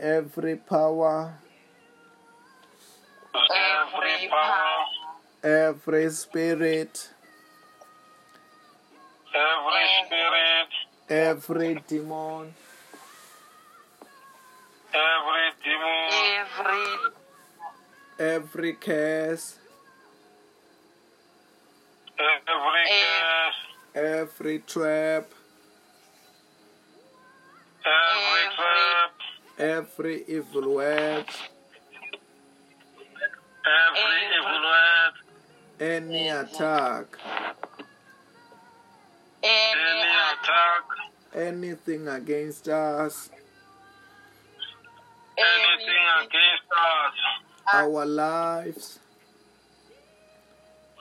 every power, every power, every spirit, every spirit, every demon, every demon, every every curse, every eh. curse, every trap, every trap, every evil word, every evil word, any attack, any any attack, anything against us, anything against us, our lives,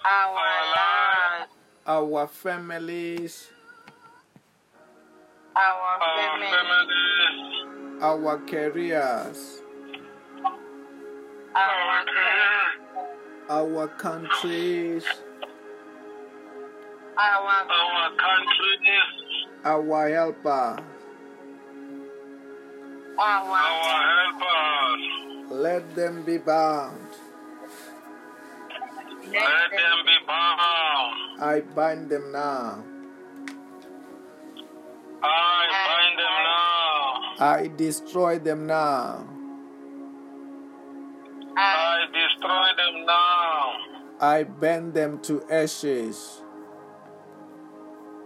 our life, life, our families, our our families, our careers, our our our countries, our our countries, our helper. our our helpers. Let them be bound. Let them be bound. I bind them now. I bind them now. I destroy them now. I destroy them now. I bend them to ashes.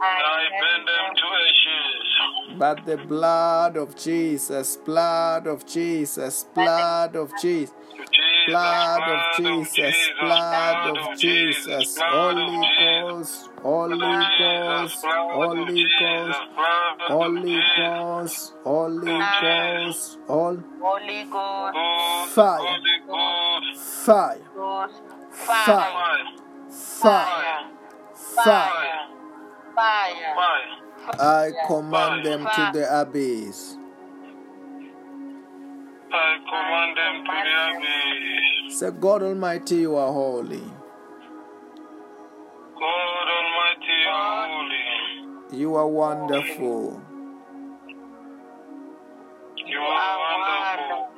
I bend them to ashes. But the blood of Jesus, blood of Jesus, blood of Jesus, blood of Jesus, blood of Jesus, Holy Ghost, Holy Ghost, Holy Ghost, Holy Ghost, Holy Ghost, Holy Holy Ghost, Fire. Holy Ghost, fire, Ghost, Fire. fire, fire, fire. fire, fire, fire. I command them to the abyss. I command them to the abyss. Say, God Almighty, you are holy. God Almighty, you are holy. You are wonderful. You are wonderful.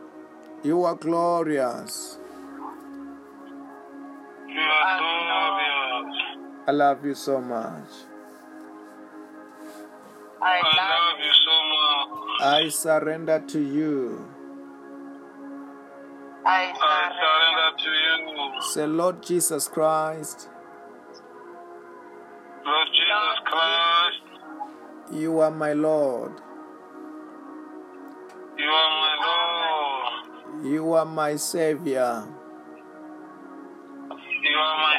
You are glorious. You are glorious. I love you so much. I love you so much. I surrender to you. I I surrender surrender to you. Say, Lord Jesus Christ, Lord Jesus Christ, you are my Lord. you are my Lord. You are my Savior. You are my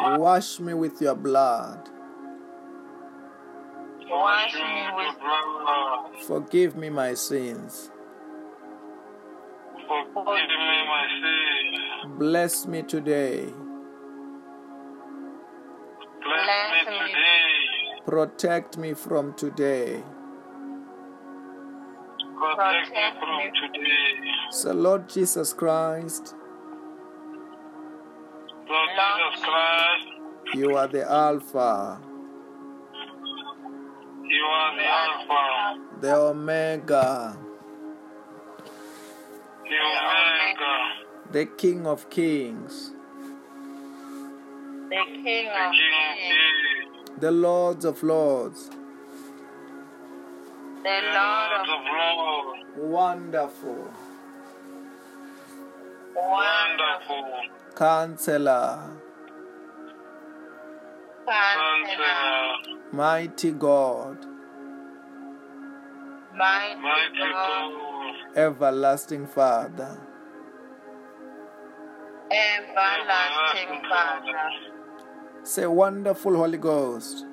Savior. Wash me with your blood. Wash me with with your blood. Forgive me my sins. Bless me today. Bless me today. Protect me from today. Protect me from today. Say, Lord Jesus Christ, Lord Jesus Christ, you are the Alpha, you are the Alpha, the Omega, the Omega, the King of Kings, the King of Kings, Kings, the Lords of Lords. the the Lord Lord of of Lords. Wonderful. Wonderful, Wonderful, Counselor, Counselor, Counselor, Mighty God, Mighty Mighty God, God, Everlasting Father. Everlasting Father, Say, Wonderful Holy Ghost,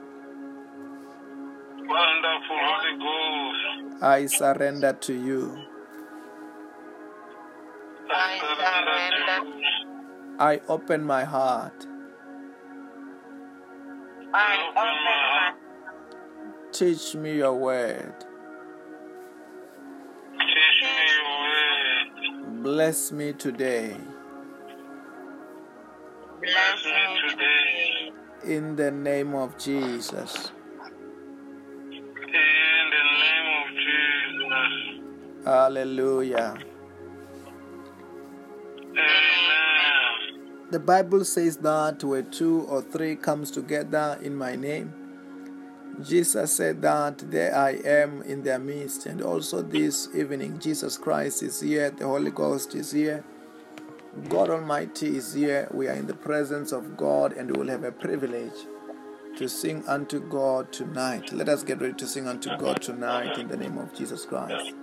Wonderful Holy Ghost, I surrender to you. I surrender. I open my heart. I open my heart. Teach me your word. Bless me today. Bless me today. In the name of Jesus. In the name of Jesus. Hallelujah. The Bible says that where two or three comes together in my name, Jesus said that there I am in their midst, and also this evening, Jesus Christ is here, the Holy Ghost is here, God Almighty is here. We are in the presence of God, and we will have a privilege to sing unto God tonight. Let us get ready to sing unto God tonight in the name of Jesus Christ.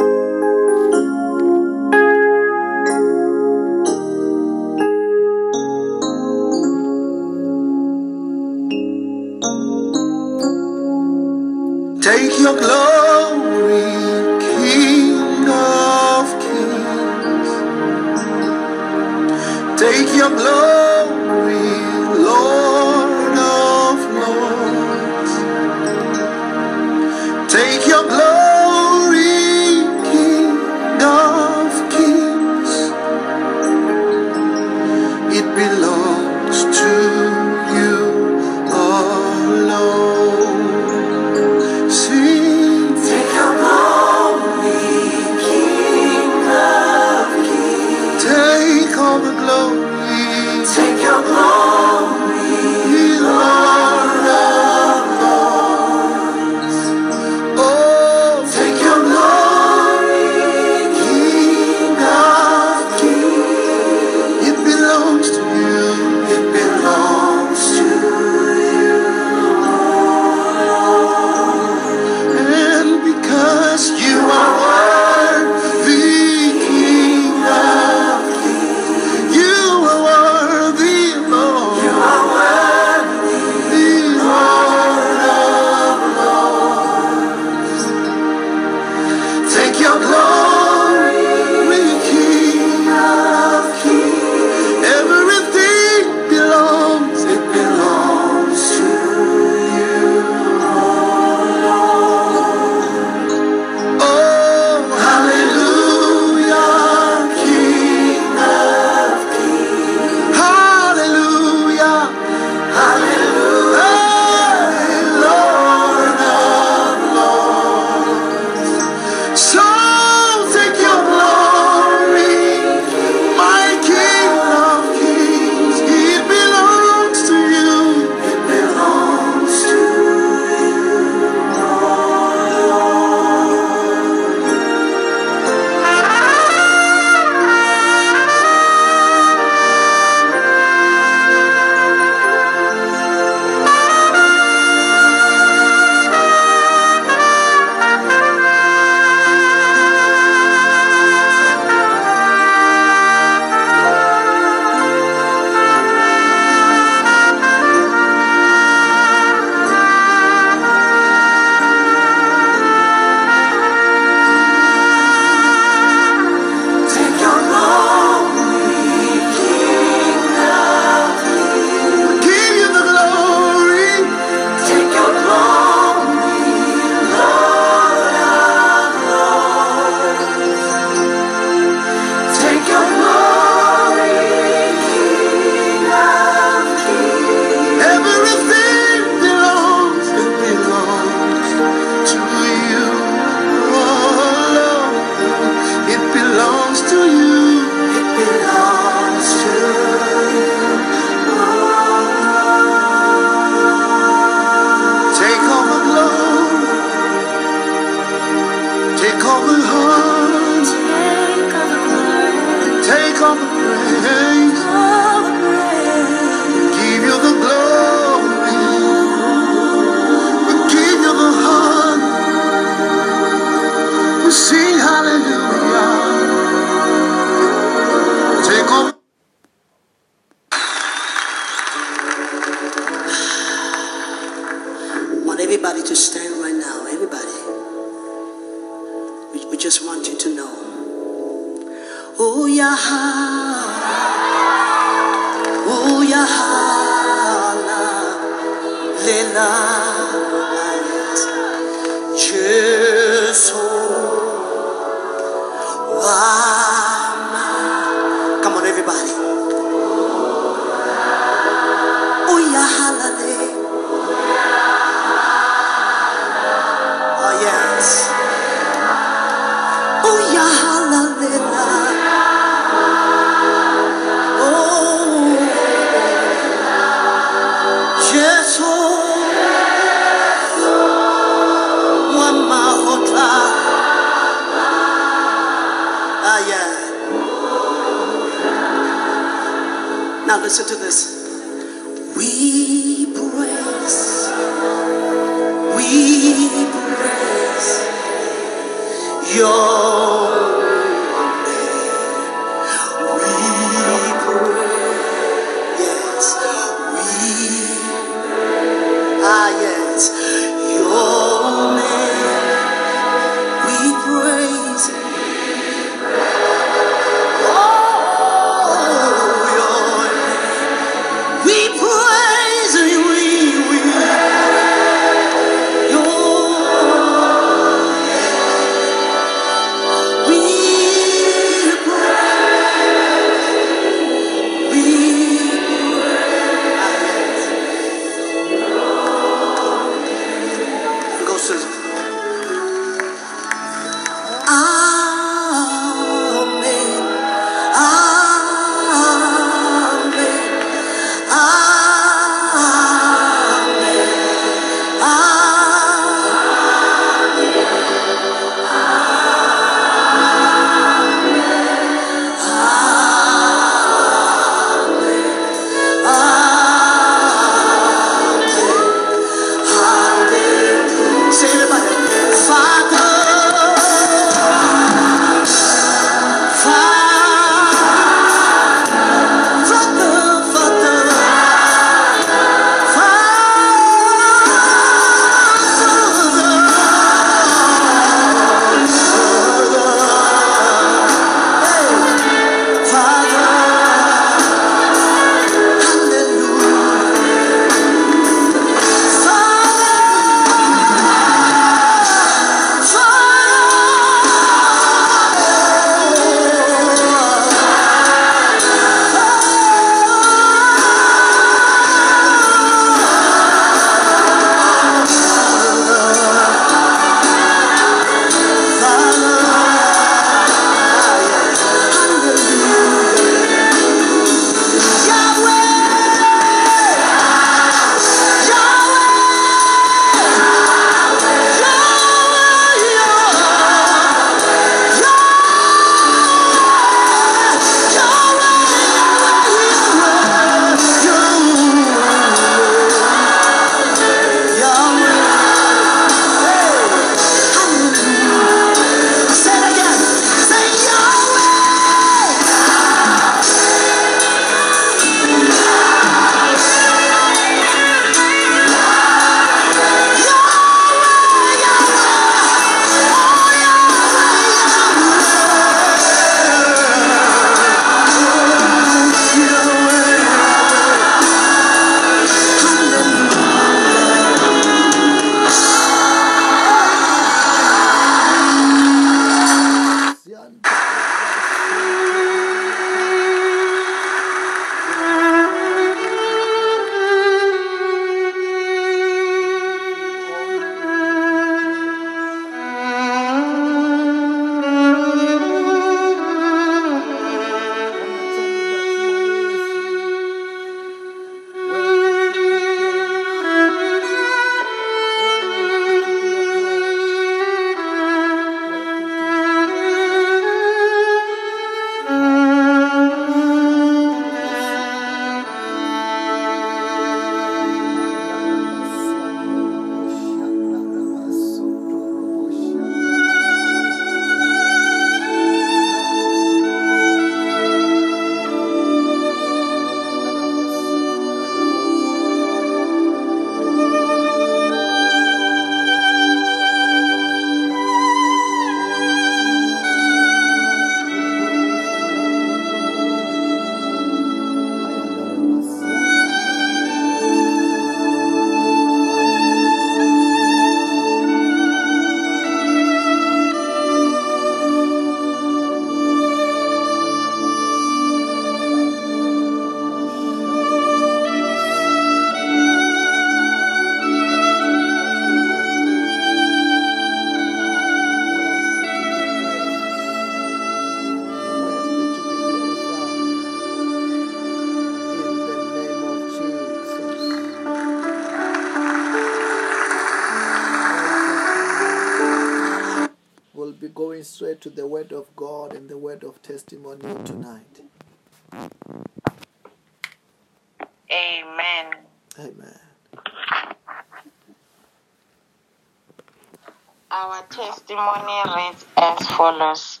Testimony reads as follows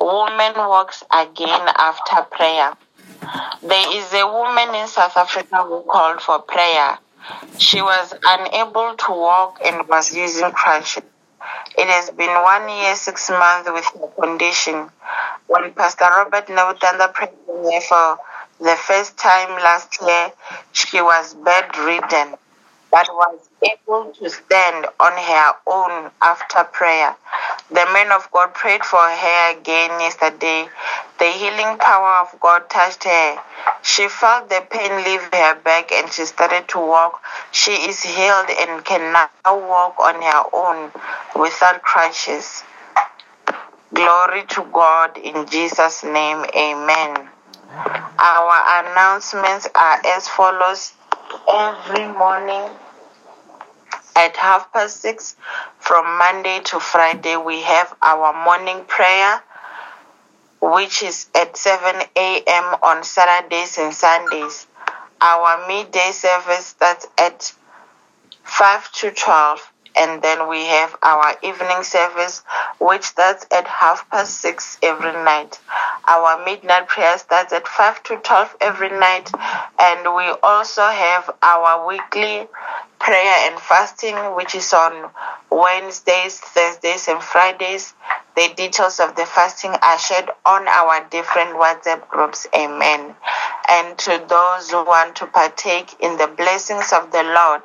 Woman walks again after prayer. There is a woman in South Africa who called for prayer. She was unable to walk and was using crutches. It has been one year, six months with her condition. When Pastor Robert Navutanda prayed for the first time last year, she was bedridden but was able to stand on her own after prayer. The man of God prayed for her again yesterday. The healing power of God touched her. She felt the pain leave her back and she started to walk. She is healed and can now walk on her own without crutches. Glory to God in Jesus' name. Amen. Our announcements are as follows every morning at half past six from Monday to Friday, we have our morning prayer, which is at 7 a.m. on Saturdays and Sundays. Our midday service starts at 5 to 12, and then we have our evening service, which starts at half past 6 every night. Our midnight prayer starts at 5 to 12 every night, and we also have our weekly prayer and fasting, which is on Wednesdays, Thursdays, and Fridays. The details of the fasting are shared on our different WhatsApp groups. Amen. And to those who want to partake in the blessings of the Lord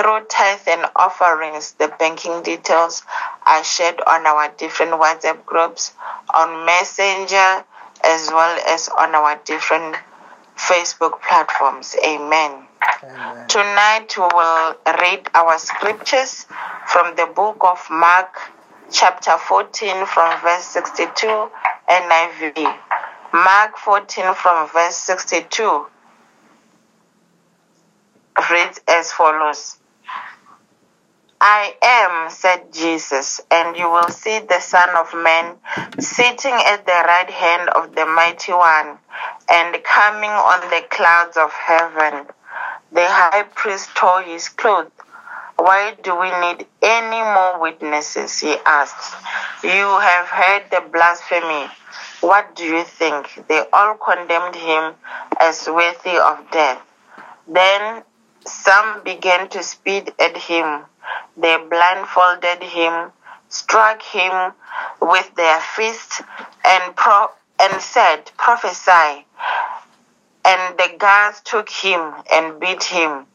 through tithe and offerings, the banking details are shared on our different WhatsApp groups, on Messenger, as well as on our different Facebook platforms. Amen. Amen. Tonight we will read our scriptures from the book of Mark, chapter 14, from verse 62, and NIV. Mark 14, from verse 62, reads as follows I am, said Jesus, and you will see the Son of Man sitting at the right hand of the Mighty One and coming on the clouds of heaven. The high priest tore his clothes. Why do we need any more witnesses? He asked. You have heard the blasphemy. What do you think? They all condemned him as worthy of death. Then some began to spit at him. They blindfolded him, struck him with their fists, and, pro- and said, Prophesy. And the guards took him and beat him.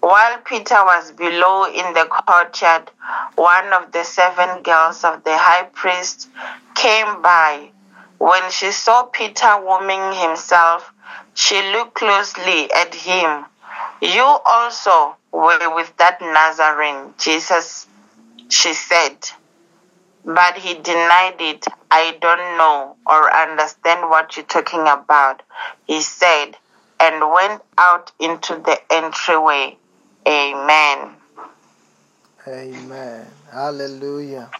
While Peter was below in the courtyard, one of the seven girls of the high priest came by. When she saw Peter warming himself, she looked closely at him. You also were with that Nazarene, Jesus, she said. But he denied it. I don't know or understand what you're talking about, he said, and went out into the entryway. Amen. Amen. Hallelujah.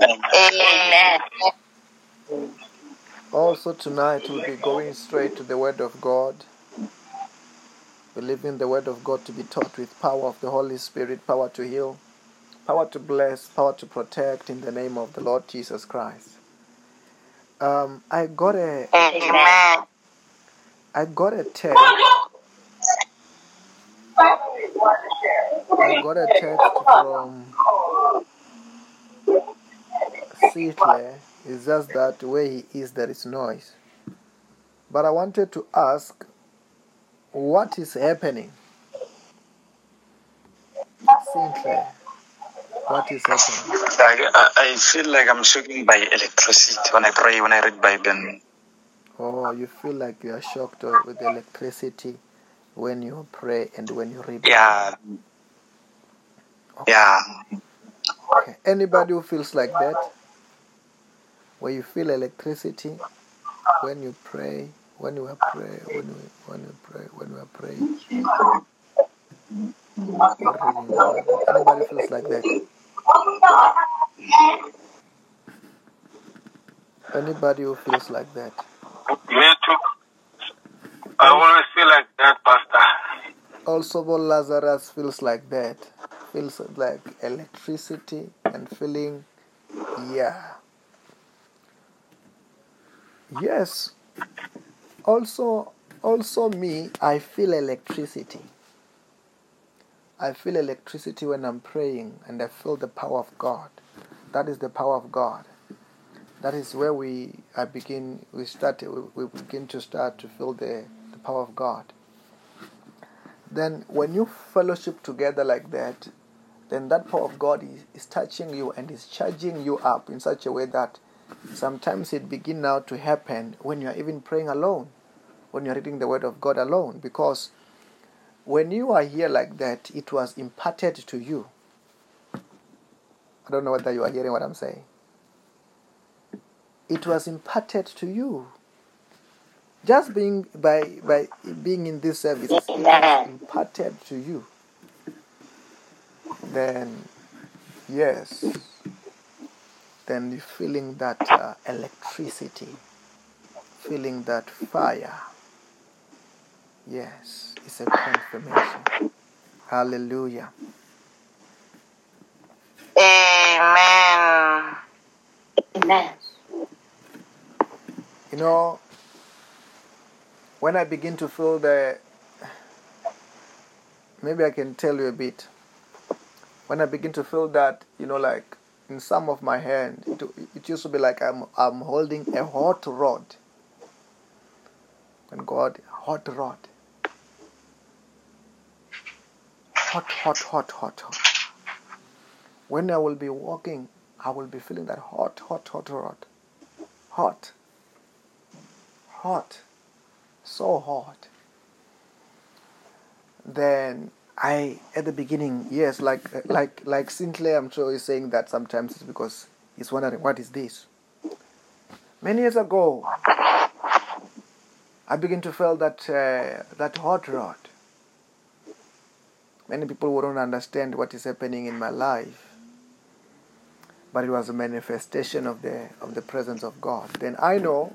Amen. Also, tonight we'll be going straight to the Word of God, believing the Word of God to be taught with power of the Holy Spirit, power to heal, power to bless, power to protect in the name of the Lord Jesus Christ. Um, I got a Amen. I got a text. I got a text from Seattle. It's just that where he is, there is noise. But I wanted to ask, what is happening? Sinclair, uh, what is happening? I, I, uh, I feel like I'm shaking by electricity when I pray, when I read Bible. Oh, you feel like you are shocked with electricity when you pray and when you read. Yeah. Yeah. Okay. Anybody who feels like that, where you feel electricity when you pray, when you pray, when you when you pray, when you are praying. or reading the Bible. Anybody feels like that? Anybody who feels like that. Me too. I always feel like that, Pastor. Also, Lazarus feels like that. Feels like electricity and feeling, yeah. Yes. Also, also me, I feel electricity. I feel electricity when I'm praying and I feel the power of God. That is the power of God. That is where we I begin we start we, begin to start to feel the, the power of God. Then when you fellowship together like that, then that power of God is, is touching you and is charging you up in such a way that sometimes it begin now to happen when you are even praying alone, when you are reading the word of God alone, because when you are here like that, it was imparted to you. I don't know whether you are hearing what I'm saying. It was imparted to you. Just being by by being in this service, imparted to you. Then, yes, then feeling that uh, electricity, feeling that fire. Yes, it's a confirmation. Hallelujah. Amen. Amen. You know, when I begin to feel the, maybe I can tell you a bit. When I begin to feel that, you know, like in some of my hand, it, it used to be like I'm I'm holding a hot rod. When God, hot rod. Hot, hot, hot, hot, hot. When I will be walking, I will be feeling that hot, hot, hot hot, Hot hot, so hot. Then I, at the beginning, yes, like like like Sinclair, I'm sure is saying that sometimes it's because he's wondering what is this. Many years ago, I began to feel that uh, that hot rod. Many people wouldn't understand what is happening in my life, but it was a manifestation of the of the presence of God. Then I know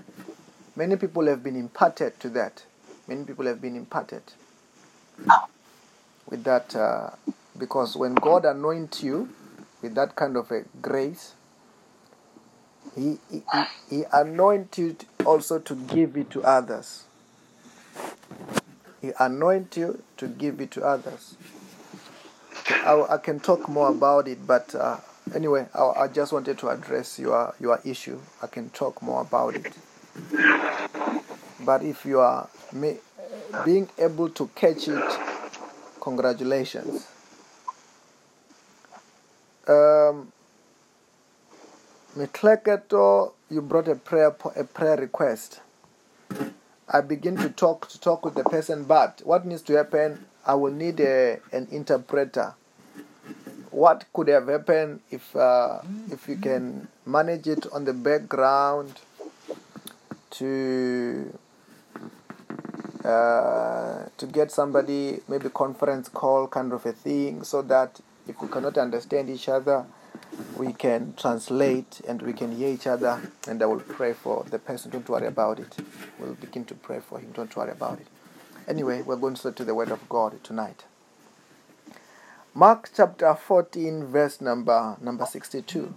Many people have been imparted to that. Many people have been imparted with that uh, because when God anoints you with that kind of a grace, He, he, he anoints you also to give it to others. He anoints you to give it to others. I, I can talk more about it, but uh, anyway, I, I just wanted to address your, your issue. I can talk more about it. But if you are being able to catch it, congratulations. Um, you brought a prayer a prayer request. I begin to talk to talk with the person, but what needs to happen? I will need a, an interpreter. What could have happened if uh, if you can manage it on the background? to uh, to get somebody maybe conference call kind of a thing so that if we cannot understand each other we can translate and we can hear each other and I will pray for the person don't worry about it we'll begin to pray for him don't worry about it anyway we're going straight to the word of God tonight Mark chapter 14 verse number number 62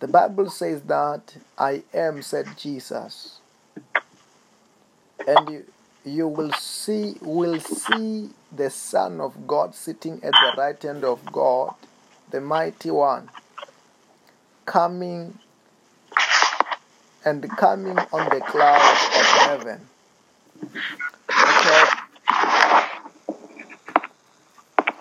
the Bible says that I am, said Jesus. And you, you will see will see the Son of God sitting at the right hand of God, the mighty one, coming and coming on the clouds of heaven. Okay.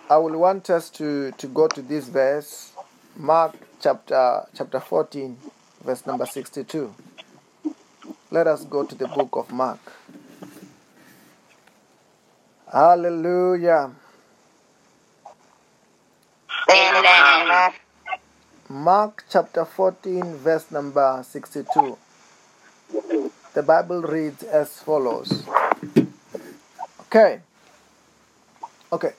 I will want us to, to go to this verse, Mark chapter chapter 14 verse number 62 let us go to the book of mark. Hallelujah. Mark chapter 14 verse number 62 the bible reads as follows okay okay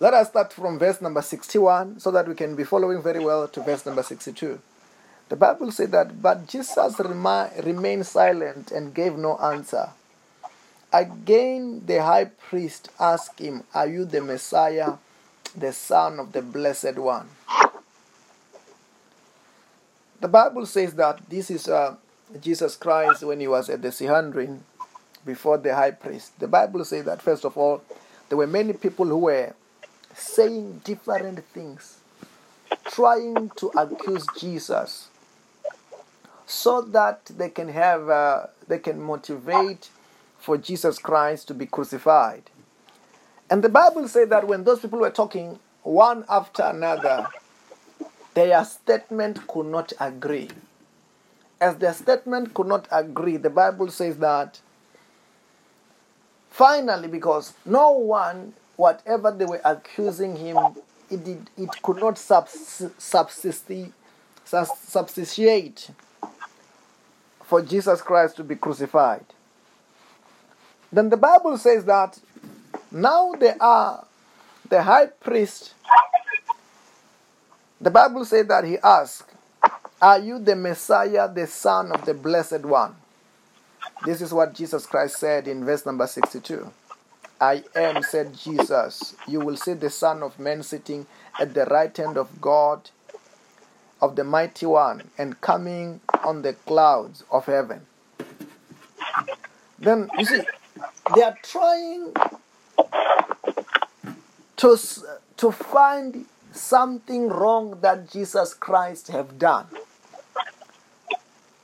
let us start from verse number 61 so that we can be following very well to verse number 62. The Bible said that, but Jesus remained silent and gave no answer. Again, the high priest asked him, Are you the Messiah, the Son of the Blessed One? The Bible says that this is uh, Jesus Christ when he was at the Sanhedrin before the high priest. The Bible says that, first of all, there were many people who were saying different things, trying to accuse Jesus so that they can have, uh, they can motivate for Jesus Christ to be crucified. And the Bible says that when those people were talking one after another, their statement could not agree. As their statement could not agree, the Bible says that finally, because no one, whatever they were accusing him, it, did, it could not subs- subsist- substantiate for Jesus Christ to be crucified. Then the Bible says that now they are the high priest. The Bible says that he asked, Are you the Messiah, the Son of the Blessed One? This is what Jesus Christ said in verse number 62. I am, said Jesus. You will see the Son of Man sitting at the right hand of God, of the Mighty One, and coming on the clouds of heaven. Then, you see, they are trying to, to find something wrong that Jesus Christ have done.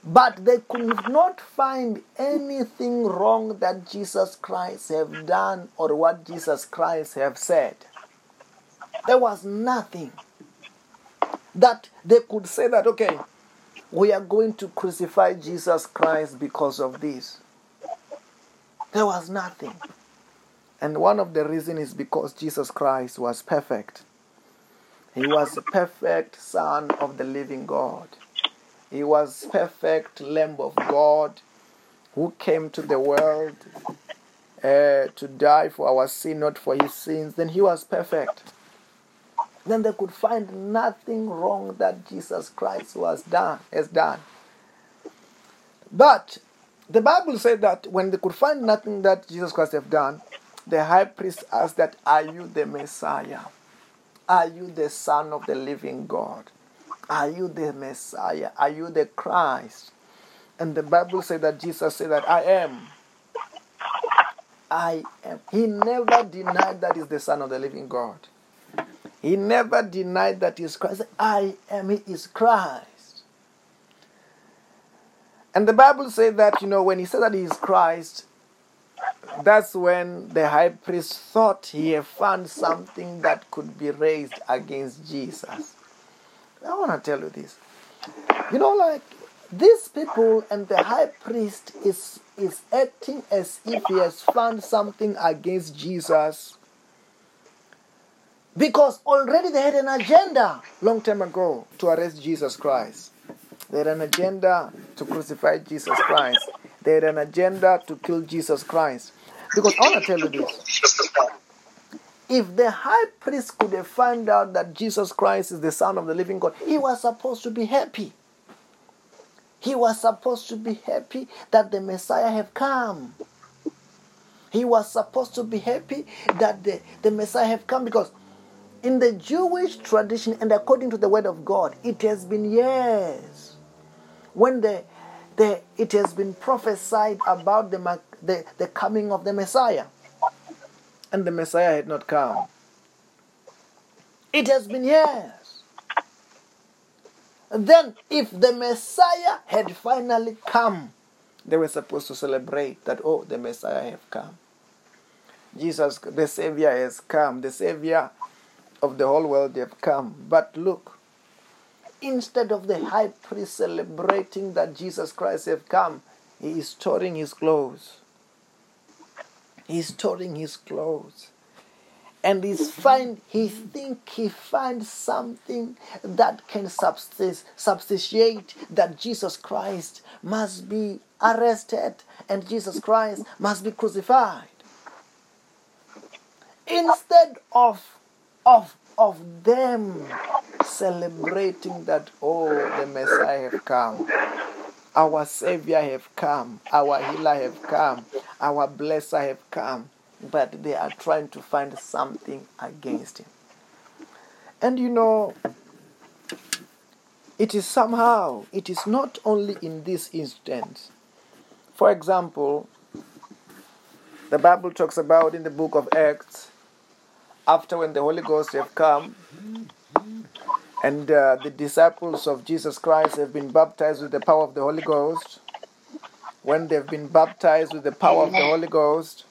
But they could not find anything wrong that Jesus Christ have done or what Jesus Christ have said. There was nothing that they could say that, okay, we are going to crucify Jesus Christ because of this. There was nothing. And one of the reasons is because Jesus Christ was perfect. He was the perfect Son of the living God. He was perfect Lamb of God who came to the world uh, to die for our sin, not for his sins. Then he was perfect. Then they could find nothing wrong that Jesus Christ was done has done. But the Bible said that when they could find nothing that Jesus Christ have done, the high priest asked that, Are you the Messiah? Are you the Son of the living God? Are you the Messiah? Are you the Christ? And the Bible said that Jesus said that I am. I am. He never denied that he's the Son of the living God. He never denied that he's Christ. I am. He is Christ. And the Bible said that, you know, when he said that he is Christ, that's when the high priest thought he had found something that could be raised against Jesus. I want to tell you this. You know, like these people and the high priest is is acting as if he has found something against Jesus because already they had an agenda long time ago to arrest Jesus Christ. They had an agenda to crucify Jesus Christ. They had an agenda to kill Jesus Christ. Because I want to tell you this. If the high priest could have found out that Jesus Christ is the Son of the living God, he was supposed to be happy. He was supposed to be happy that the Messiah have come. He was supposed to be happy that the, the Messiah have come because in the Jewish tradition and according to the word of God, it has been years when the, the it has been prophesied about the, the, the coming of the Messiah. And the Messiah had not come. It has been years. Then, if the Messiah had finally come, they were supposed to celebrate that, oh, the Messiah have come. Jesus, the Savior has come. The Savior of the whole world have come. But look, instead of the high priest celebrating that Jesus Christ have come, he is tearing his clothes. He's tearing his clothes. And he's find he think he finds something that can substantiate that Jesus Christ must be arrested and Jesus Christ must be crucified. Instead of of of them celebrating that oh the Messiah have come. Our Savior have come, our healer have come, our blesser have come, but they are trying to find something against him. And you know, it is somehow, it is not only in this instance. For example, the Bible talks about in the book of Acts, after when the Holy Ghost have come, and uh, the disciples of Jesus Christ have been baptized with the power of the Holy Ghost. When they've been baptized with the power of the Holy Ghost,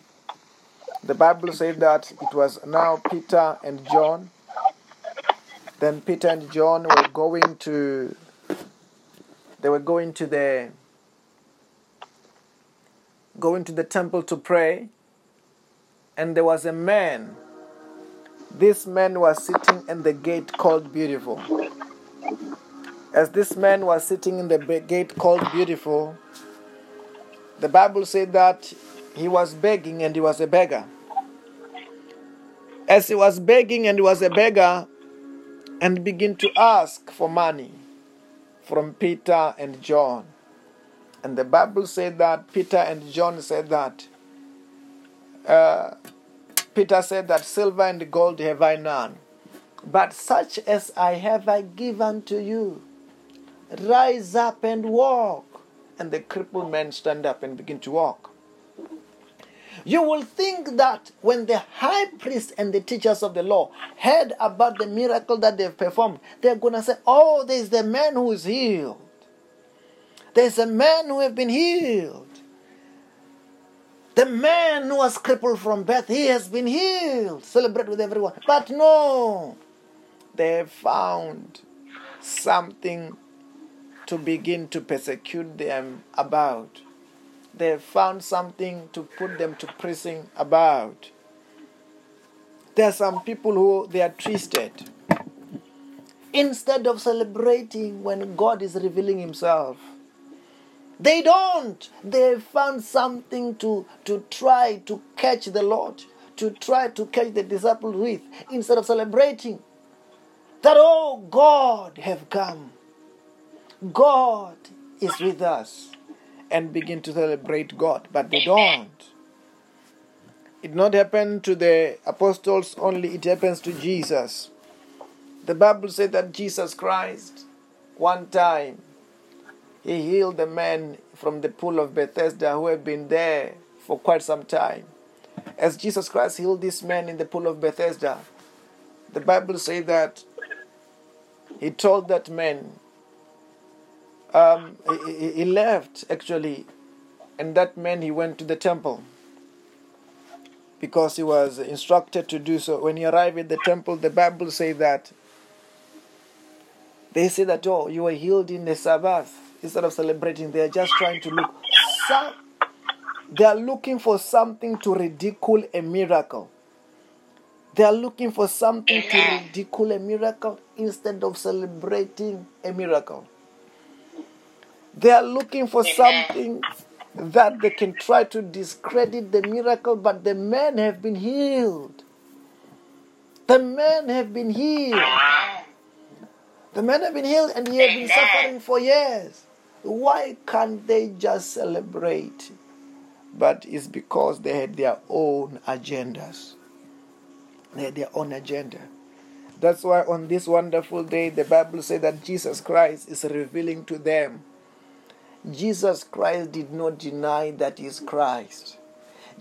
the Bible said that it was now Peter and John. Then Peter and John were going to they were going to the going to the temple to pray and there was a man this man was sitting in the gate called Beautiful. As this man was sitting in the gate called Beautiful, the Bible said that he was begging and he was a beggar. As he was begging and he was a beggar, and began to ask for money from Peter and John. And the Bible said that Peter and John said that uh, Peter said that silver and gold have I none, but such as I have I give unto you. Rise up and walk. And the crippled man stand up and begin to walk. You will think that when the high priest and the teachers of the law heard about the miracle that they've performed, they're going to say, Oh, there's the man who is healed. There's a man who has been healed. The man who was crippled from birth, he has been healed. Celebrate with everyone. But no, they found something to begin to persecute them about. They found something to put them to prison about. There are some people who they are twisted. Instead of celebrating when God is revealing Himself, they don't. They found something to, to try to catch the Lord, to try to catch the disciples with, instead of celebrating that, oh, God have come. God is with us. And begin to celebrate God. But they don't. It not happen to the apostles only, it happens to Jesus. The Bible said that Jesus Christ, one time, he healed the man from the pool of Bethesda who had been there for quite some time. As Jesus Christ healed this man in the pool of Bethesda, the Bible says that he told that man, um, he, he left actually, and that man he went to the temple because he was instructed to do so. When he arrived at the temple, the Bible says that they say that, oh, you were healed in the Sabbath instead of celebrating, they are just trying to look. Some, they are looking for something to ridicule a miracle. They are looking for something to ridicule a miracle instead of celebrating a miracle. They are looking for something that they can try to discredit the miracle, but the men have been healed. The men have been healed. The men have been healed and he has been suffering for years. Why can't they just celebrate? But it's because they had their own agendas. They had their own agenda. That's why on this wonderful day, the Bible says that Jesus Christ is revealing to them. Jesus Christ did not deny that he is Christ.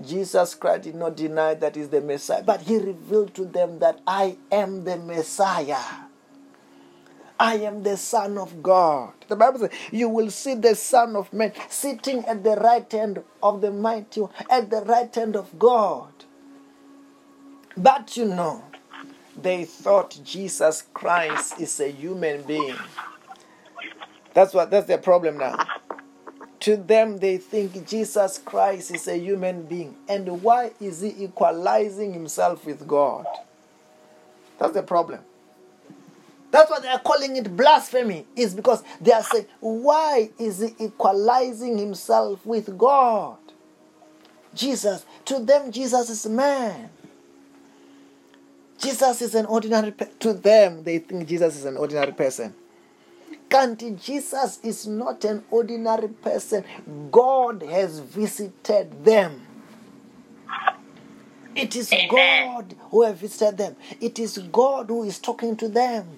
Jesus Christ did not deny that he is the Messiah, but he revealed to them that I am the Messiah. I am the Son of God. The Bible says, You will see the Son of Man sitting at the right hand of the mighty, at the right hand of God. But you know, they thought Jesus Christ is a human being. That's what that's their problem now. To them, they think Jesus Christ is a human being. And why is he equalizing himself with God? That's the problem. That's why they are calling it blasphemy, is because they are saying, why is he equalizing himself with God? Jesus, to them, Jesus is man. Jesus is an ordinary pe- to them they think Jesus is an ordinary person. Can't Jesus is not an ordinary person. God has visited them. It is God who has visited them. It is God who is talking to them.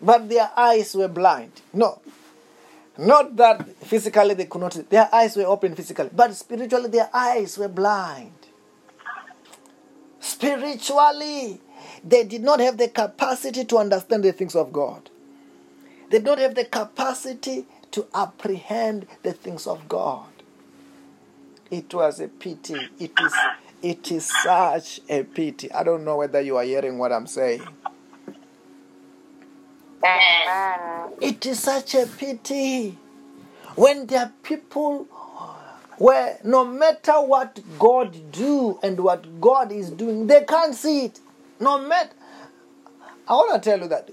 But their eyes were blind. No. Not that physically they could not see. Their eyes were open physically, but spiritually their eyes were blind. Spiritually, they did not have the capacity to understand the things of God. They don't have the capacity to apprehend the things of God. It was a pity. It is it is such a pity. I don't know whether you are hearing what I'm saying. It is such a pity when there are people where no matter what God do and what God is doing, they can't see it. No matter. I want to tell you that.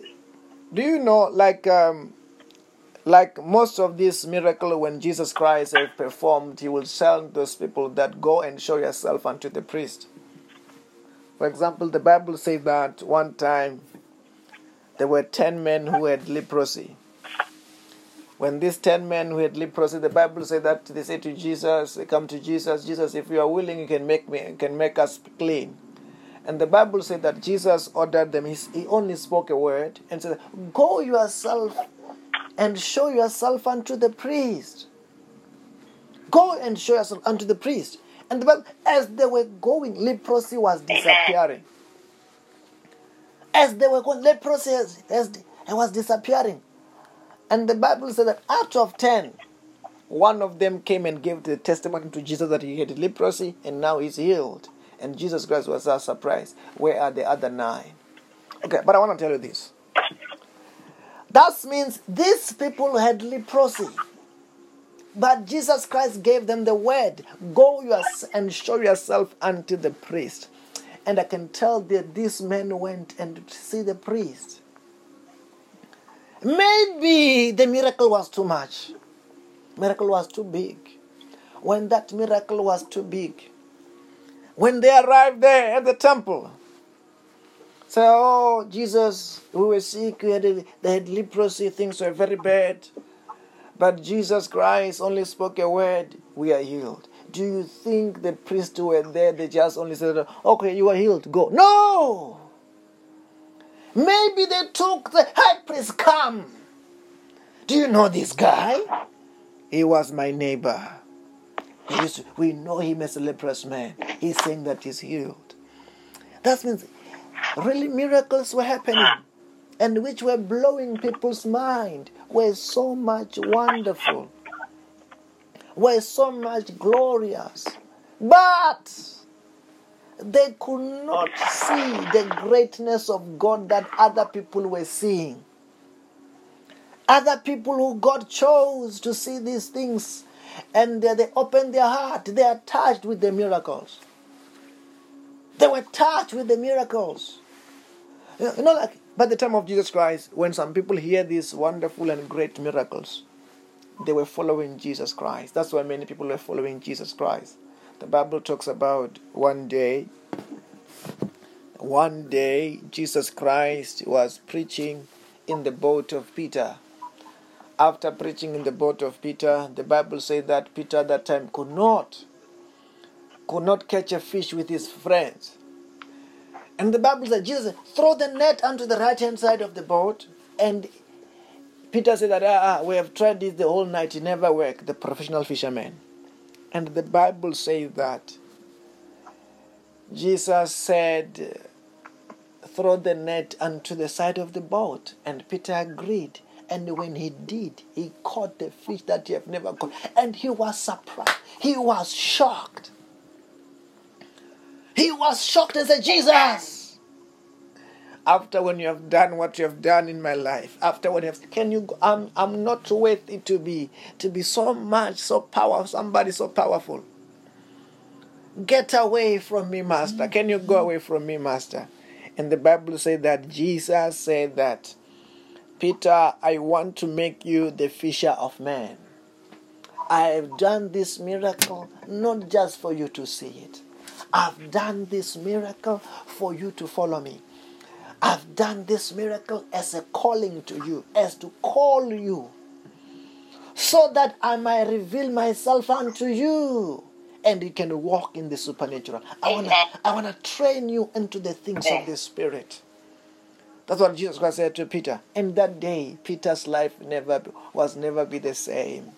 Do you know, like, um, like most of these miracles, when Jesus Christ has performed, He will tell those people that go and show yourself unto the priest. For example, the Bible says that one time there were ten men who had leprosy. When these ten men who had leprosy, the Bible said that they said to Jesus, they come to Jesus, Jesus, if you are willing, you can make me, can make us clean. And the Bible said that Jesus ordered them. He, he only spoke a word and said, "Go yourself and show yourself unto the priest. Go and show yourself unto the priest." And the Bible, as they were going, leprosy was disappearing. As they were going, leprosy as, as, was disappearing. And the Bible said that out of ten, one of them came and gave the testimony to Jesus that he had leprosy and now he's healed. And Jesus Christ was so surprised. Where are the other nine? Okay, but I want to tell you this. That means these people had leprosy. But Jesus Christ gave them the word go and show yourself unto the priest. And I can tell that these men went and see the priest. Maybe the miracle was too much. Miracle was too big. When that miracle was too big, when they arrived there at the temple, say, "Oh Jesus, we were sick. We had they had leprosy. Things were very bad." But Jesus Christ only spoke a word, we are healed. Do you think the priests were there, they just only said, okay, you are healed, go? No! Maybe they took the high priest, come. Do you know this guy? He was my neighbor. To- we know him as a leprous man. He's saying that he's healed. That means really miracles were happening and which were blowing people's mind were so much wonderful, were so much glorious. But they could not see the greatness of God that other people were seeing. Other people who God chose to see these things and they, they opened their heart, they are touched with the miracles. They were touched with the miracles. You know, like by the time of Jesus Christ, when some people hear these wonderful and great miracles, they were following Jesus Christ. That's why many people were following Jesus Christ. The Bible talks about one day, one day Jesus Christ was preaching in the boat of Peter. After preaching in the boat of Peter, the Bible says that Peter at that time could not could not catch a fish with his friends. And the Bible said, Jesus throw the net onto the right hand side of the boat. And Peter said that, ah, ah, we have tried this the whole night, it never worked, the professional fisherman. And the Bible says that Jesus said, throw the net onto the side of the boat. And Peter agreed. And when he did, he caught the fish that he had never caught. And he was surprised. He was shocked. He was shocked and said, Jesus, after when you have done what you have done in my life, after what you have, can you? I'm I'm not worthy to be to be so much so powerful, somebody so powerful. Get away from me, Master. Can you go away from me, Master? And the Bible said that Jesus said that, Peter, I want to make you the fisher of men. I have done this miracle not just for you to see it. I've done this miracle for you to follow me. I've done this miracle as a calling to you, as to call you, so that I might reveal myself unto you and you can walk in the supernatural. I want to I want to train you into the things of the spirit. That's what Jesus Christ said to Peter. And that day, Peter's life never was never be the same.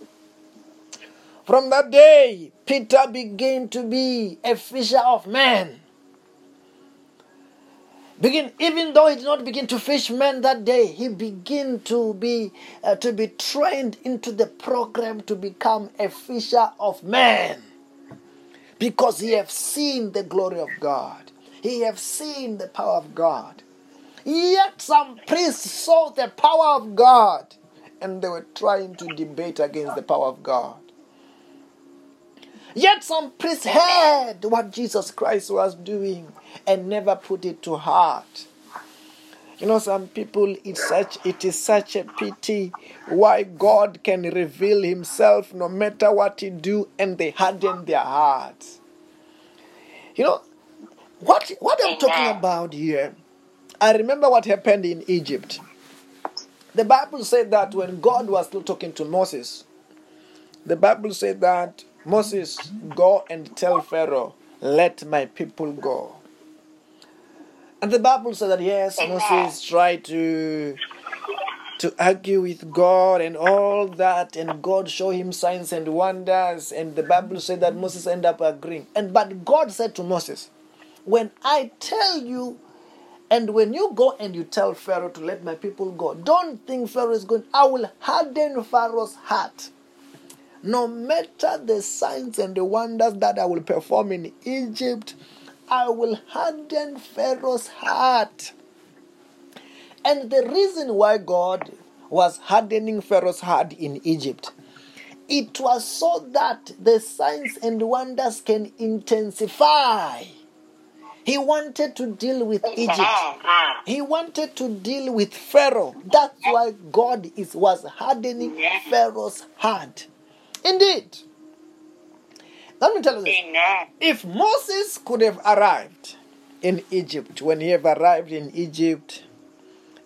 From that day, Peter began to be a fisher of men. Begin, even though he did not begin to fish men that day, he began to be uh, to be trained into the program to become a fisher of men, because he have seen the glory of God. He have seen the power of God. Yet some priests saw the power of God, and they were trying to debate against the power of God. Yet some priests heard what Jesus Christ was doing and never put it to heart. You know, some people it's such it is such a pity why God can reveal himself no matter what he do and they harden their hearts. You know, what what I'm talking about here, I remember what happened in Egypt. The Bible said that when God was still talking to Moses, the Bible said that Moses, go and tell Pharaoh, let my people go. And the Bible said that yes, Moses tried to to argue with God and all that, and God showed him signs and wonders. And the Bible said that Moses ended up agreeing. And but God said to Moses, When I tell you, and when you go and you tell Pharaoh to let my people go, don't think Pharaoh is going, I will harden Pharaoh's heart no matter the signs and the wonders that I will perform in Egypt, I will harden Pharaoh's heart. And the reason why God was hardening Pharaoh's heart in Egypt, it was so that the signs and wonders can intensify. He wanted to deal with Egypt. He wanted to deal with Pharaoh. That's why God is, was hardening Pharaoh's heart. Indeed. Let me tell you this. If Moses could have arrived in Egypt, when he have arrived in Egypt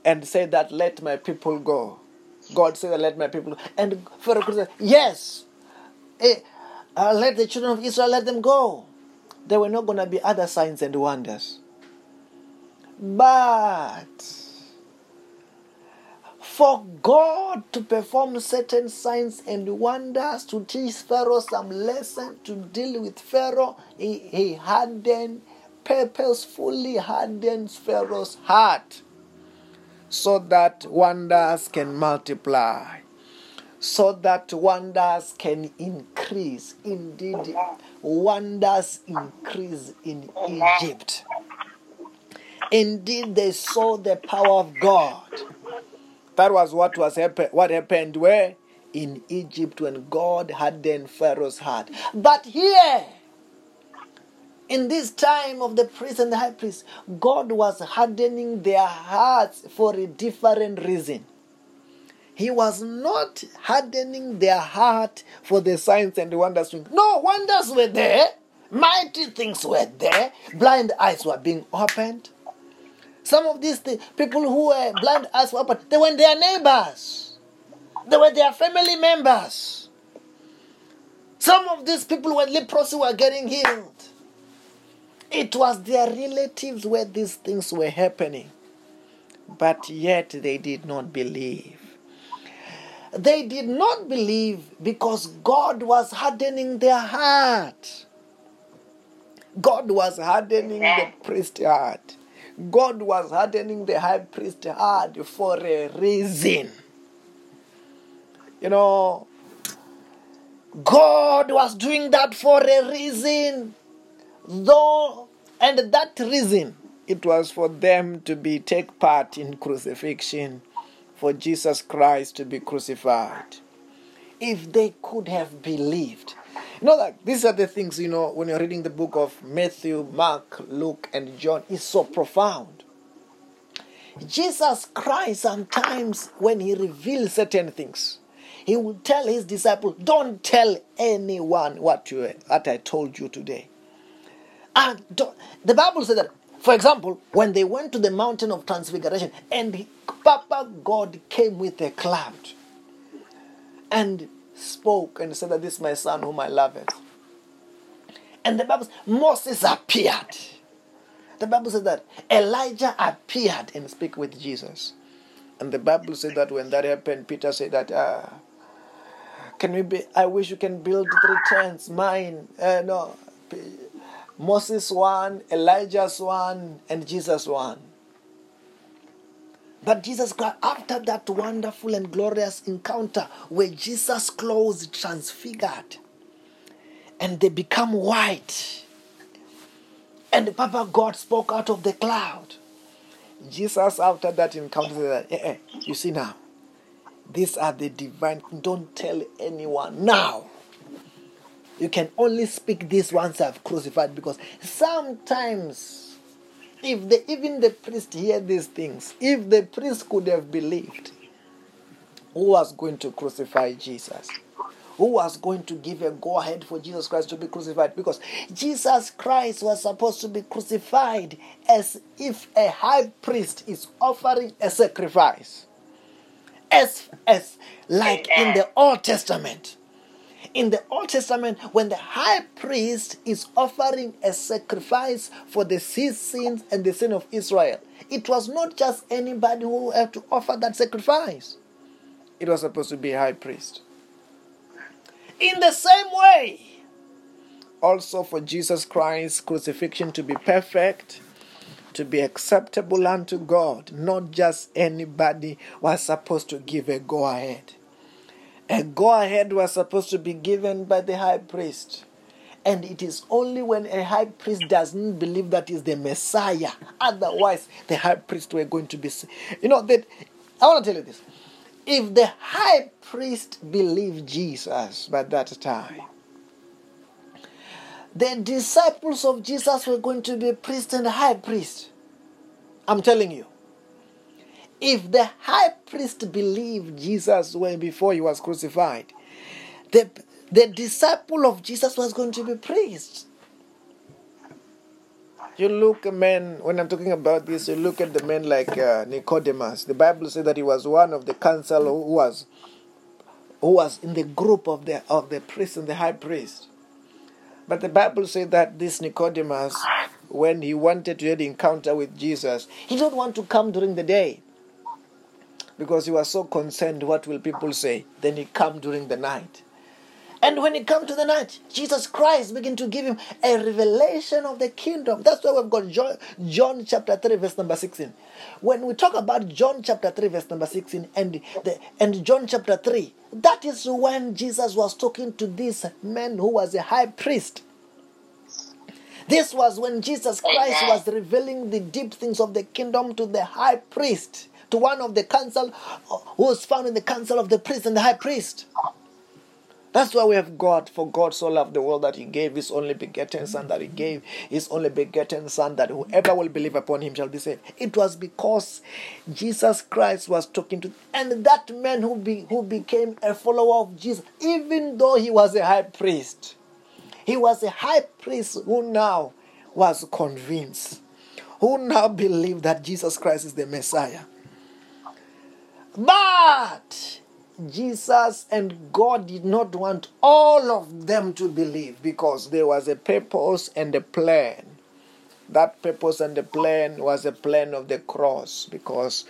and said that, let my people go, God said, let my people go. And Pharaoh could say, yes, eh, uh, let the children of Israel let them go. There were not going to be other signs and wonders. But for God to perform certain signs and wonders to teach Pharaoh some lesson to deal with Pharaoh, he, he hardened, purposefully hardens Pharaoh's heart so that wonders can multiply, so that wonders can increase. Indeed, wonders increase in Egypt. Indeed, they saw the power of God. That was what was happen- what happened where in Egypt when God hardened Pharaoh's heart. But here, in this time of the priest and the high priest, God was hardening their hearts for a different reason. He was not hardening their heart for the signs and the wonders. No, wonders were there. Mighty things were there. Blind eyes were being opened. Some of these th- people who uh, were blind eyes were opened. They were their neighbors. They were their family members. Some of these people were leprosy were getting healed. It was their relatives where these things were happening. But yet they did not believe. They did not believe because God was hardening their heart. God was hardening the priest's heart. God was hardening the high priest hard for a reason. You know, God was doing that for a reason. Though, and that reason, it was for them to be take part in crucifixion, for Jesus Christ to be crucified. If they could have believed. You know that these are the things, you know, when you're reading the book of Matthew, Mark, Luke, and John, it's so profound. Jesus Christ, sometimes when he reveals certain things, he will tell his disciples, Don't tell anyone what, you, what I told you today. And the Bible says that, for example, when they went to the mountain of transfiguration and Papa God came with a cloud and spoke and said that this is my son whom I love. And the Bible says Moses appeared. The Bible said that Elijah appeared and speak with Jesus. And the Bible said that when that happened, Peter said that, ah, can we be, I wish you can build three tents, mine, uh, no, Moses one, Elijah's one, and Jesus one. But Jesus Christ, after that wonderful and glorious encounter where Jesus' clothes transfigured and they become white, and the Papa God spoke out of the cloud. Jesus, after that encounter, said, eh, eh, You see now, these are the divine. Don't tell anyone now. You can only speak this once I've crucified because sometimes, if the, even the priest hear these things, if the priest could have believed who was going to crucify Jesus, who was going to give a go ahead for Jesus Christ to be crucified, because Jesus Christ was supposed to be crucified as if a high priest is offering a sacrifice, as, as like in the Old Testament in the Old Testament, when the high priest is offering a sacrifice for the sins and the sin of Israel, it was not just anybody who had to offer that sacrifice. It was supposed to be a high priest. In the same way, also for Jesus Christ's crucifixion to be perfect, to be acceptable unto God, not just anybody was supposed to give a go ahead. A go ahead was supposed to be given by the high priest. And it is only when a high priest doesn't believe that is the Messiah. Otherwise, the high priest were going to be. You know, that I want to tell you this. If the high priest believed Jesus by that time, the disciples of Jesus were going to be priest and high priest. I'm telling you. If the high priest believed Jesus when before he was crucified, the, the disciple of Jesus was going to be priest. You look men, when I'm talking about this, you look at the men like uh, Nicodemus. The Bible says that he was one of the council who was who was in the group of the of the priest and the high priest. But the Bible says that this Nicodemus, when he wanted to have an encounter with Jesus, he didn't want to come during the day because he was so concerned what will people say then he come during the night. And when he come to the night jesus christ begin to give him a revelation of the kingdom. That's why we've got john, john chapter 3 verse number 16 when we talk about john chapter 3 verse number 16 and the and john chapter 3 that is when jesus was talking to this man who was a high priest. This was when jesus christ was revealing the deep things of the kingdom to the high priest to one of the council who was found in the council of the priest and the high priest. That's why we have God, for God so loved the world that he gave his only begotten Son, that he gave his only begotten Son, that whoever will believe upon him shall be saved. It was because Jesus Christ was talking to, and that man who, be, who became a follower of Jesus, even though he was a high priest, he was a high priest who now was convinced, who now believed that Jesus Christ is the Messiah. But Jesus and God did not want all of them to believe because there was a purpose and a plan. That purpose and the plan was a plan of the cross because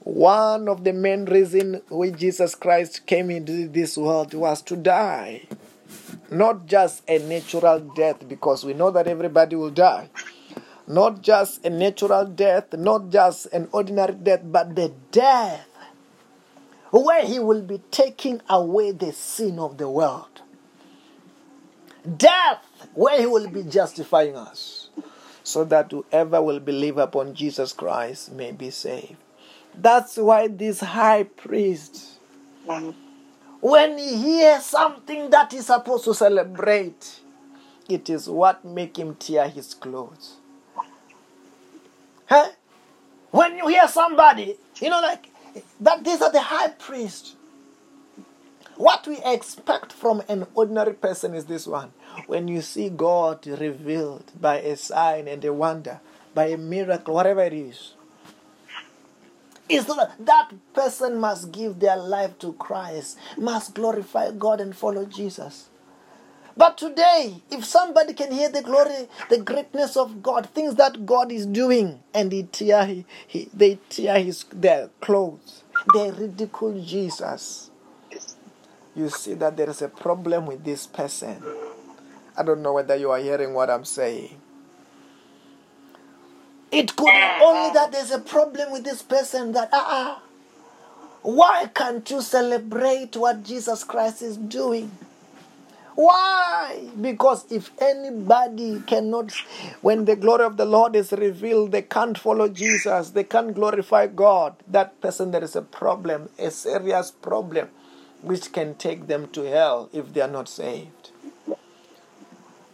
one of the main reasons why Jesus Christ came into this world was to die. Not just a natural death because we know that everybody will die not just a natural death, not just an ordinary death, but the death where he will be taking away the sin of the world. Death where he will be justifying us, so that whoever will believe upon Jesus Christ may be saved. That's why this high priest, mm. when he hears something that he's supposed to celebrate, it is what make him tear his clothes. Huh? When you hear somebody, you know, like that, these are the high priest What we expect from an ordinary person is this one. When you see God revealed by a sign and a wonder, by a miracle, whatever it is, not that person must give their life to Christ, must glorify God and follow Jesus. But today, if somebody can hear the glory, the greatness of God, things that God is doing, and he tear, he, he, they tear his, their clothes, they ridicule Jesus, you see that there is a problem with this person. I don't know whether you are hearing what I'm saying. It could only that there's a problem with this person that, ah, uh why can't you celebrate what Jesus Christ is doing? Why? Because if anybody cannot, when the glory of the Lord is revealed, they can't follow Jesus, they can't glorify God, that person, there is a problem, a serious problem, which can take them to hell if they are not saved.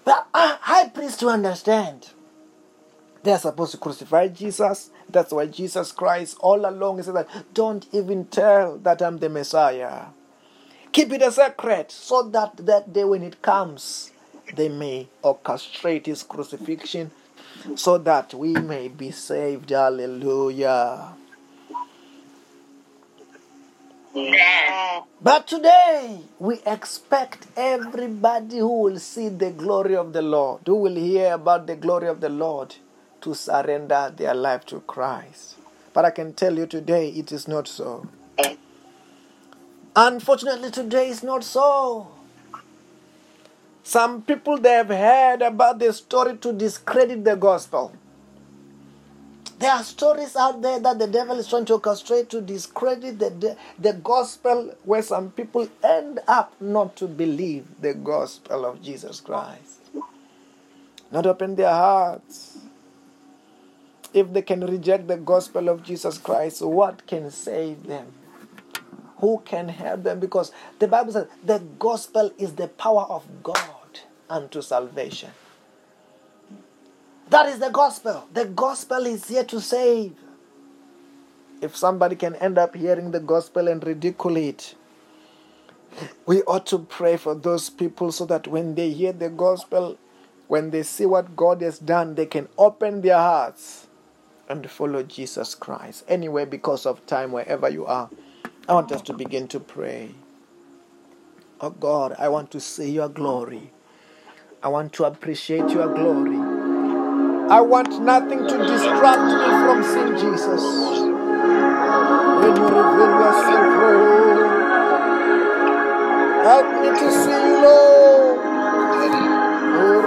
But uh, high priest to understand, they are supposed to crucify Jesus. That's why Jesus Christ all along said that don't even tell that I'm the Messiah. Keep it a secret so that that day when it comes, they may orchestrate his crucifixion so that we may be saved. Hallelujah. But today, we expect everybody who will see the glory of the Lord, who will hear about the glory of the Lord, to surrender their life to Christ. But I can tell you today, it is not so. Unfortunately, today is not so. Some people they have heard about the story to discredit the gospel. There are stories out there that the devil is trying to orchestrate to discredit the, the gospel, where some people end up not to believe the gospel of Jesus Christ, not open their hearts. If they can reject the gospel of Jesus Christ, what can save them? Who can help them? Because the Bible says the gospel is the power of God unto salvation. That is the gospel. The gospel is here to save. If somebody can end up hearing the gospel and ridicule it, we ought to pray for those people so that when they hear the gospel, when they see what God has done, they can open their hearts and follow Jesus Christ. Anyway, because of time, wherever you are, I want us to begin to pray. Oh God, I want to see your glory. I want to appreciate your glory. I want nothing to distract me from seeing Jesus. When you reveal yourself, Lord, help me to see you, Lord. Oh,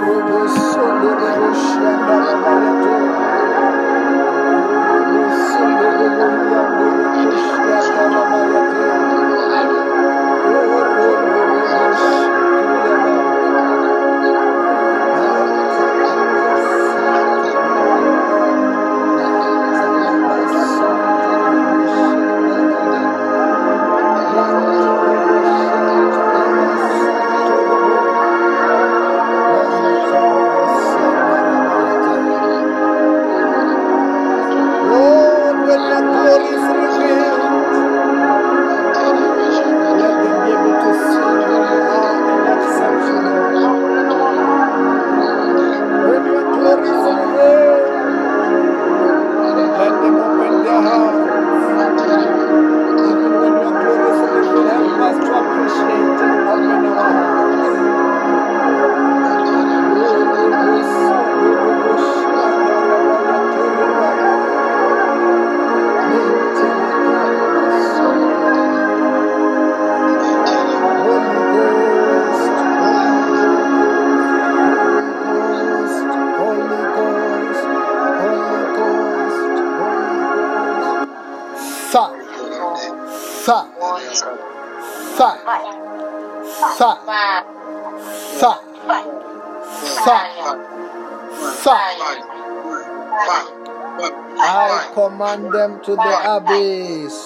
to the abyss.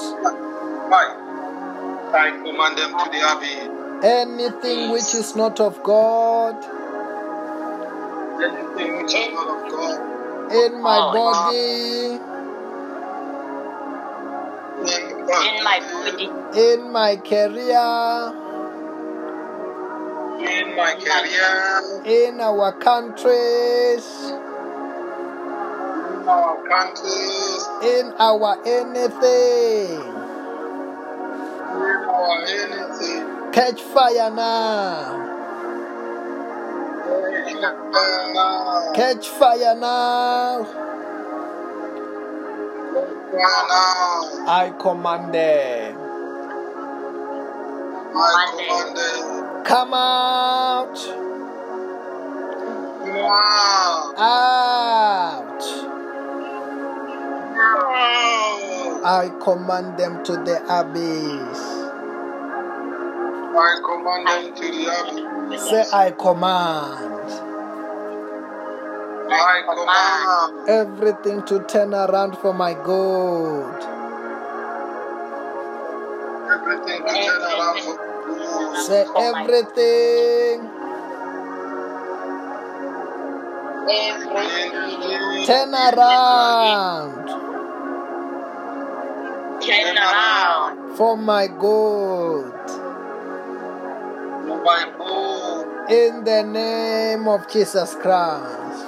I command them to the abyss. Anything which is not of God Anything which is not of God, in my oh, body, in in my body, in my career, in my career, in our countries, in our countries, in our anything. in our anything. Catch fire now. Catch fire now. I command them. I command it. Come out. Wow. Out. Wow. I command them to the abyss. I command them to the abyss. Say, I command I command everything to turn around for my good. everything to turn around for good. Say, everything Everything turn around Turn around. for my good. for my good. In the name of Jesus Christ.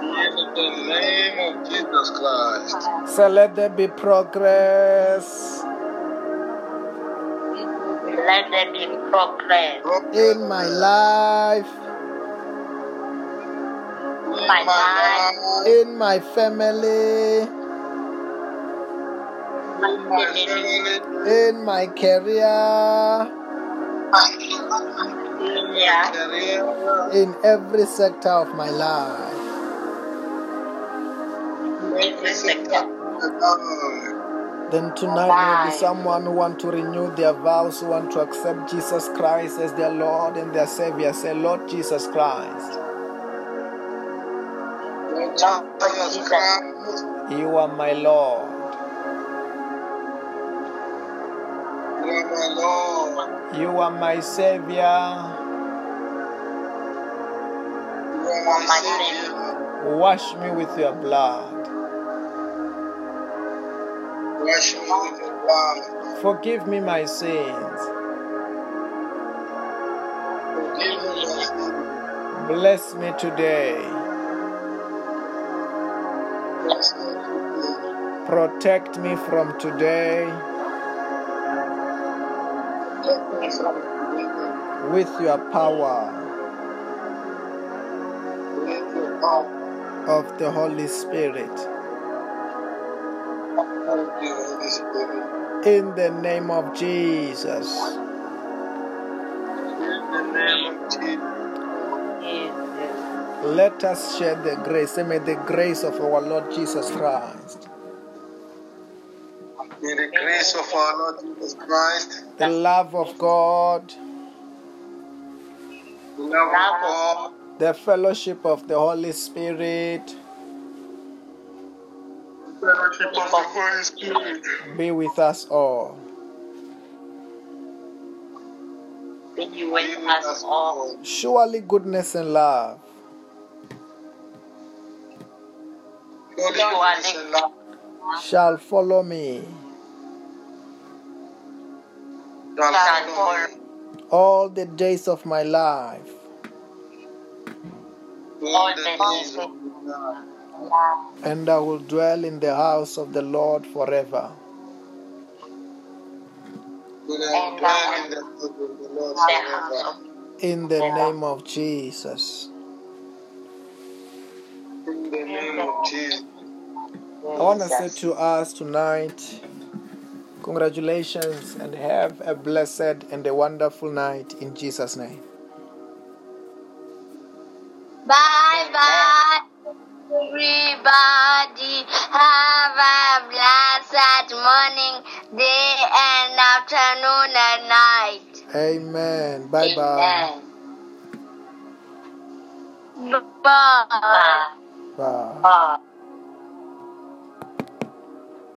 In the name of Jesus Christ. So let there be progress Let there be progress. in my life, In my life, my family, in my family, in my career, in my Yeah. career, in every sector of my life. in every sector of my. Then tonight maybe someone who want to renew their vows, who want to accept Jesus Christ as their Lord and their Savior. Say, Lord Jesus Christ, Lord Jesus Christ, you are my Lord. You are my Savior. You are my Savior. Wash me with your blood. Wash me with your blood. Forgive me my sins. Bless me today. Protect me from today with your power With your power. of the Holy Spirit. Thank you, Holy Spirit. In the name of Jesus. In the name of Jesus. Let us share the grace. May the grace of our Lord Jesus Christ, May the grace of our Lord Jesus Christ, the love of God, the love of God, the fellowship of the Holy Spirit the fellowship of the Holy Spirit be with us all. Be be with with us us all. all. Surely goodness and love Surely Surely goodness and love shall follow me shall Shall all the days of my life, all the days of my life. and I will dwell in the house of the Lord forever. Dwell in the house of the Lord forever. In the name of Jesus. In the name of Jesus. I want to say to us tonight, congratulations and have a blessed and a wonderful night in Jesus' name. Bye bye, everybody. Have a blessed morning, day, and afternoon and night. Amen. Bye bye. Bye. Bye. Bye. Bye.